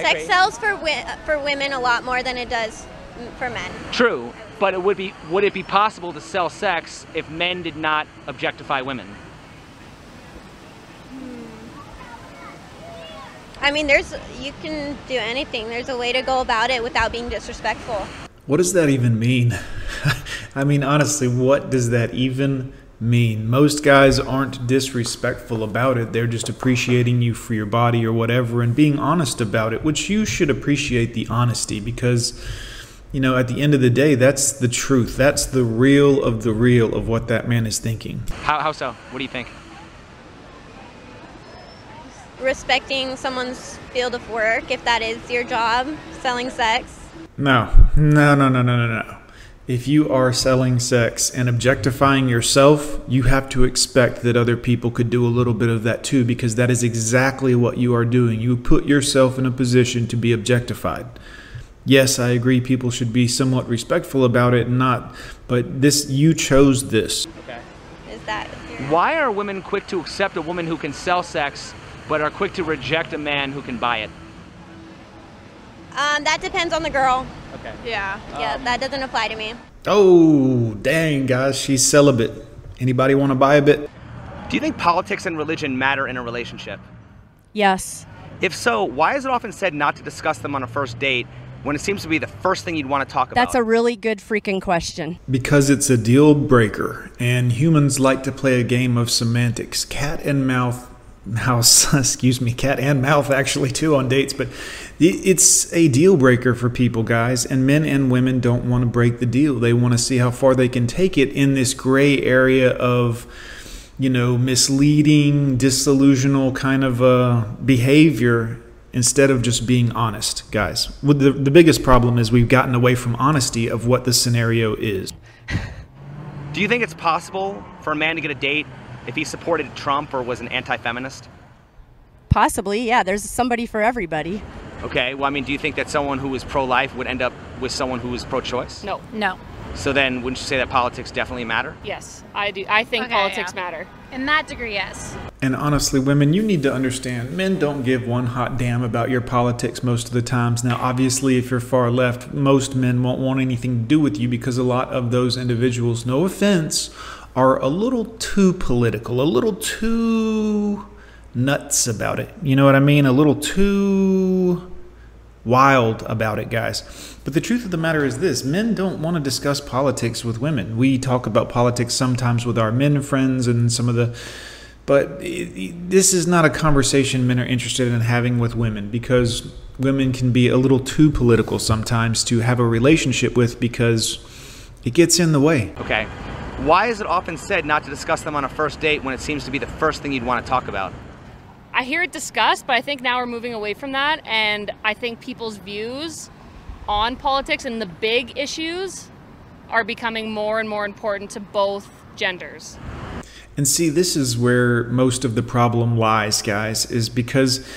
Sex agree. sells for wi- for women a lot more than it does for men. True, but it would be would it be possible to sell sex if men did not objectify women? Hmm. I mean, there's you can do anything. There's a way to go about it without being disrespectful. What does that even mean? I mean, honestly, what does that even mean? Most guys aren't disrespectful about it. They're just appreciating you for your body or whatever and being honest about it, which you should appreciate the honesty because, you know, at the end of the day, that's the truth. That's the real of the real of what that man is thinking. How, how so? What do you think? Respecting someone's field of work, if that is your job, selling sex. No, no, no, no, no, no, no. If you are selling sex and objectifying yourself, you have to expect that other people could do a little bit of that too, because that is exactly what you are doing. You put yourself in a position to be objectified. Yes, I agree people should be somewhat respectful about it, and not, but this, you chose this. Okay. Is that Why are women quick to accept a woman who can sell sex, but are quick to reject a man who can buy it? Um, that depends on the girl. Okay. Yeah. Yeah, that doesn't apply to me. Oh, dang, guys, she's celibate. Anybody want to buy a bit? Do you think politics and religion matter in a relationship? Yes. If so, why is it often said not to discuss them on a first date when it seems to be the first thing you'd want to talk about? That's a really good freaking question. Because it's a deal breaker, and humans like to play a game of semantics. Cat and mouth, mouse, excuse me, cat and mouth actually too on dates, but it's a deal breaker for people, guys. And men and women don't want to break the deal. They want to see how far they can take it in this gray area of, you know, misleading, disillusional kind of uh, behavior instead of just being honest, guys. The, the biggest problem is we've gotten away from honesty of what the scenario is. Do you think it's possible for a man to get a date if he supported Trump or was an anti-feminist? Possibly, yeah. There's somebody for everybody. Okay. Well, I mean, do you think that someone who is pro-life would end up with someone who is pro-choice? No. No. So then, wouldn't you say that politics definitely matter? Yes, I do. I think Okay, politics yeah. matter. In that degree, yes. And honestly, women, you need to understand men don't give one hot damn about your politics most of the times. Now, obviously, if you're far left, most men won't want anything to do with you because a lot of those individuals, no offense, are a little too political, a little too nuts about it. You know what I mean? A little too wild about it, guys. But the truth of the matter is this men don't want to discuss politics with women. We talk about politics sometimes with our men friends and some of the. But this is not a conversation men are interested in having with women because women can be a little too political sometimes to have a relationship with because it gets in the way. Okay. Why is it often said not to discuss them on a first date when it seems to be the first thing you'd want to talk about? I hear it discussed, but I think now we're moving away from that, and I think people's views on politics and the big issues are becoming more and more important to both genders. And see, this is where most of the problem lies, guys, is because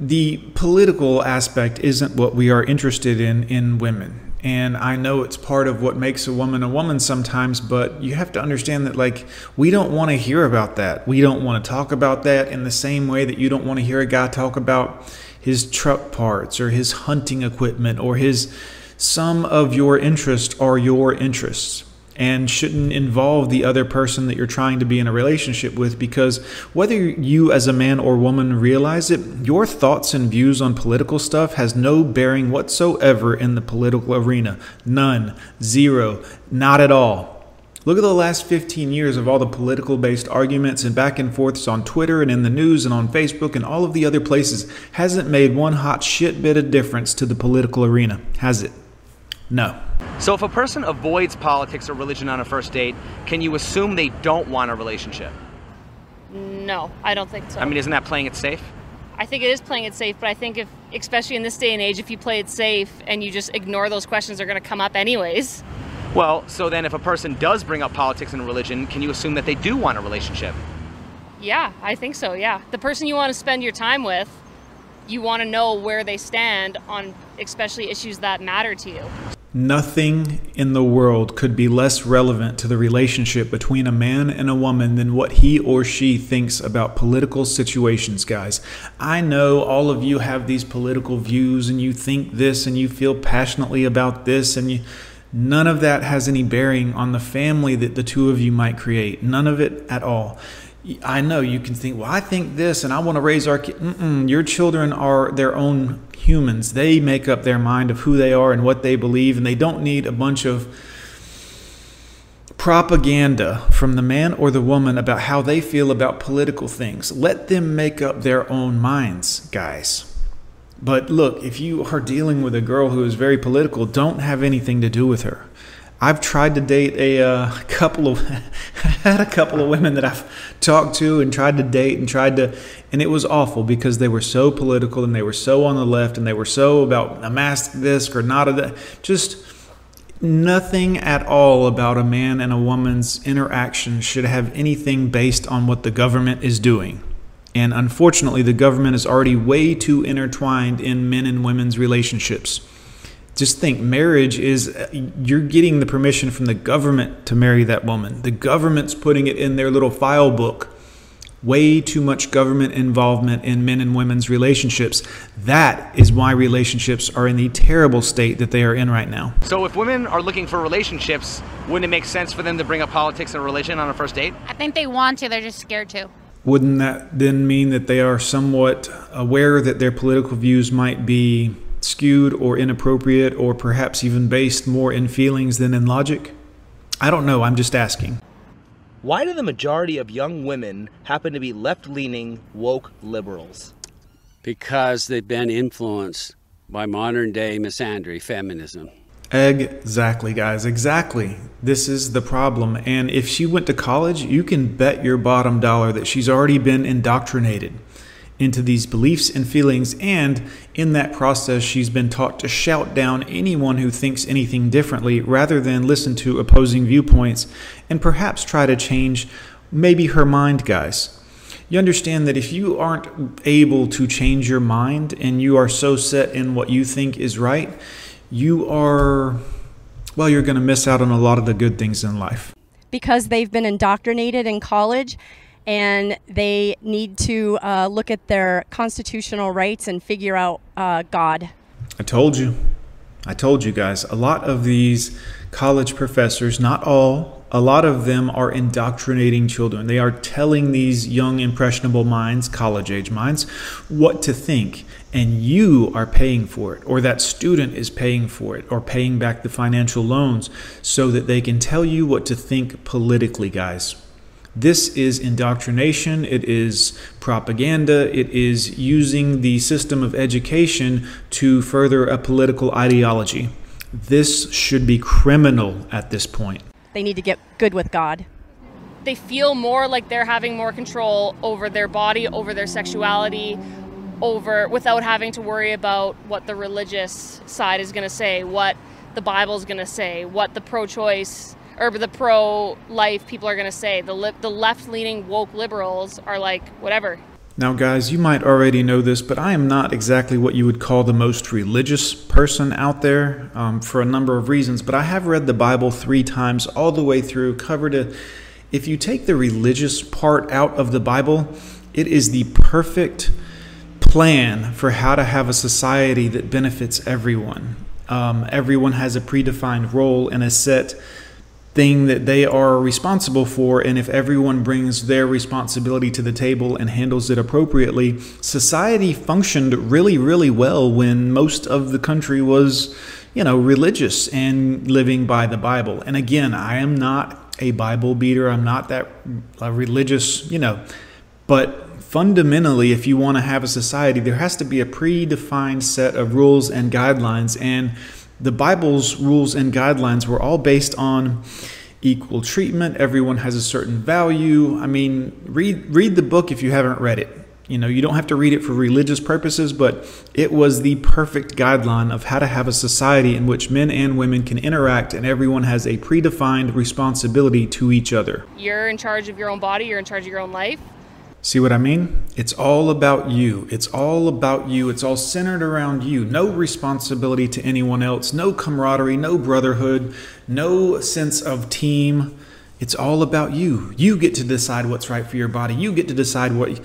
the political aspect isn't what we are interested in in women. And I know it's part of what makes a woman a woman sometimes, but you have to understand that, like, we don't want to hear about that. We don't want to talk about that in the same way that you don't want to hear a guy talk about his truck parts or his hunting equipment or his. Some of your interests are your interests and shouldn't involve the other person that you're trying to be in a relationship with because whether you as a man or woman realize it your thoughts and views on political stuff has no bearing whatsoever in the political arena. None. Zero. Not at all. Look at the last 15 years of all the political based arguments and back and forths on twitter and in the news and on facebook and all of the other places. Hasn't made one hot shit bit of difference to the political arena has it no So if a person avoids politics or religion on a first date, can you assume they don't want a relationship? No, I don't think so. I mean, isn't that playing it safe? I think it is playing it safe, but I think if, especially in this day and age, if you play it safe and you just ignore those questions, they're going to come up anyways. Well, so then if a person does bring up politics and religion, can you assume that they do want a relationship? Yeah, I think so. Yeah, the person you want to spend your time with, you want to know where they stand on especially issues that matter to you. Nothing in the world could be less relevant to the relationship between a man and a woman than what he or she thinks about political situations, guys. I know all of you have these political views and you think this and you feel passionately about this and you none of that has any bearing on the family that the two of you might create. None of it at all. I know you can think, well, I think this and I want to raise our kids. Your children are their own humans. They make up their mind of who they are and what they believe, and they don't need a bunch of propaganda from the man or the woman about how they feel about political things. Let them make up their own minds, guys. But look, if you are dealing with a girl who is very political, don't have anything to do with her. I've tried to date a uh, couple of had a couple of women that I've talked to and tried to date and tried to and it was awful because they were so political and they were so on the left and they were so about a mask this or not a just nothing at all about a man and a woman's interaction should have anything based on what the government is doing. And unfortunately, the government is already way too intertwined in men and women's relationships just think marriage is you're getting the permission from the government to marry that woman. The government's putting it in their little file book. Way too much government involvement in men and women's relationships. That is why relationships are in the terrible state that they are in right now. So, if women are looking for relationships, wouldn't it make sense for them to bring up politics and religion on a first date? I think they want to, they're just scared to. Wouldn't that then mean that they are somewhat aware that their political views might be skewed or inappropriate or perhaps even based more in feelings than in logic? I don't know, I'm just asking. Why do the majority of young women happen to be left leaning, woke liberals? Because they've been influenced by modern day misandry, feminism. Exactly, guys. Exactly. This is the problem. And if she went to college, you can bet your bottom dollar that she's already been indoctrinated into these beliefs and feelings, and in that process, she's been taught to shout down anyone who thinks anything differently rather than listen to opposing viewpoints and perhaps try to change maybe her mind, guys. You understand that if you aren't able to change your mind and you are so set in what you think is right, you are, well, you're going to miss out on a lot of the good things in life. Because they've been indoctrinated in college and they need to uh, look at their constitutional rights and figure out uh, God. I told you. I told you guys. A lot of these college professors, not all, a lot of them are indoctrinating children. They are telling these young, impressionable minds, college age minds, what to think. And you are paying for it, or that student is paying for it, or paying back the financial loans so that they can tell you what to think politically, guys. This is indoctrination, it is propaganda, it is using the system of education to further a political ideology. This should be criminal at this point. They need to get good with God. They feel more like they're having more control over their body, over their sexuality, over without having to worry about what the religious side is going to say, what the Bible is going to say, what the pro choice or the pro-life people are going to say. The li- the left-leaning woke liberals are like whatever. Now, guys, you might already know this, but I am not exactly what you would call the most religious person out there um, for a number of reasons. But I have read the Bible three times, all the way through, covered it. If you take the religious part out of the Bible, it is the perfect plan for how to have a society that benefits everyone. Um, everyone has a predefined role and a set thing that they are responsible for. And if everyone brings their responsibility to the table and handles it appropriately, society functioned really, really well when most of the country was, you know, religious and living by the Bible. And again, I am not a Bible beater, I'm not that religious, you know, but fundamentally, if you want to have a society, there has to be a predefined set of rules and guidelines. And the Bible's rules and guidelines were all based on equal treatment. Everyone has a certain value. I mean, read read the book if you haven't read it. You know, you don't have to read it for religious purposes, but it was the perfect guideline of how to have a society in which men and women can interact and everyone has a predefined responsibility to each other. You're in charge of your own body, you're in charge of your own life. See what I mean? It's all about you. It's all about you. It's all centered around you. No responsibility to anyone else, no camaraderie, no brotherhood, no sense of team. It's all about you. You get to decide what's right for your body. You get to decide what.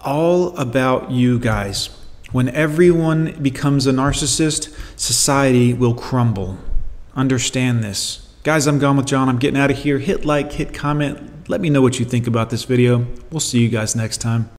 All about you guys. When everyone becomes a narcissist, society will crumble. Understand this. Guys, I'm gone with John. I'm getting out of here. Hit like, hit comment. Let me know what you think about this video. We'll see you guys next time.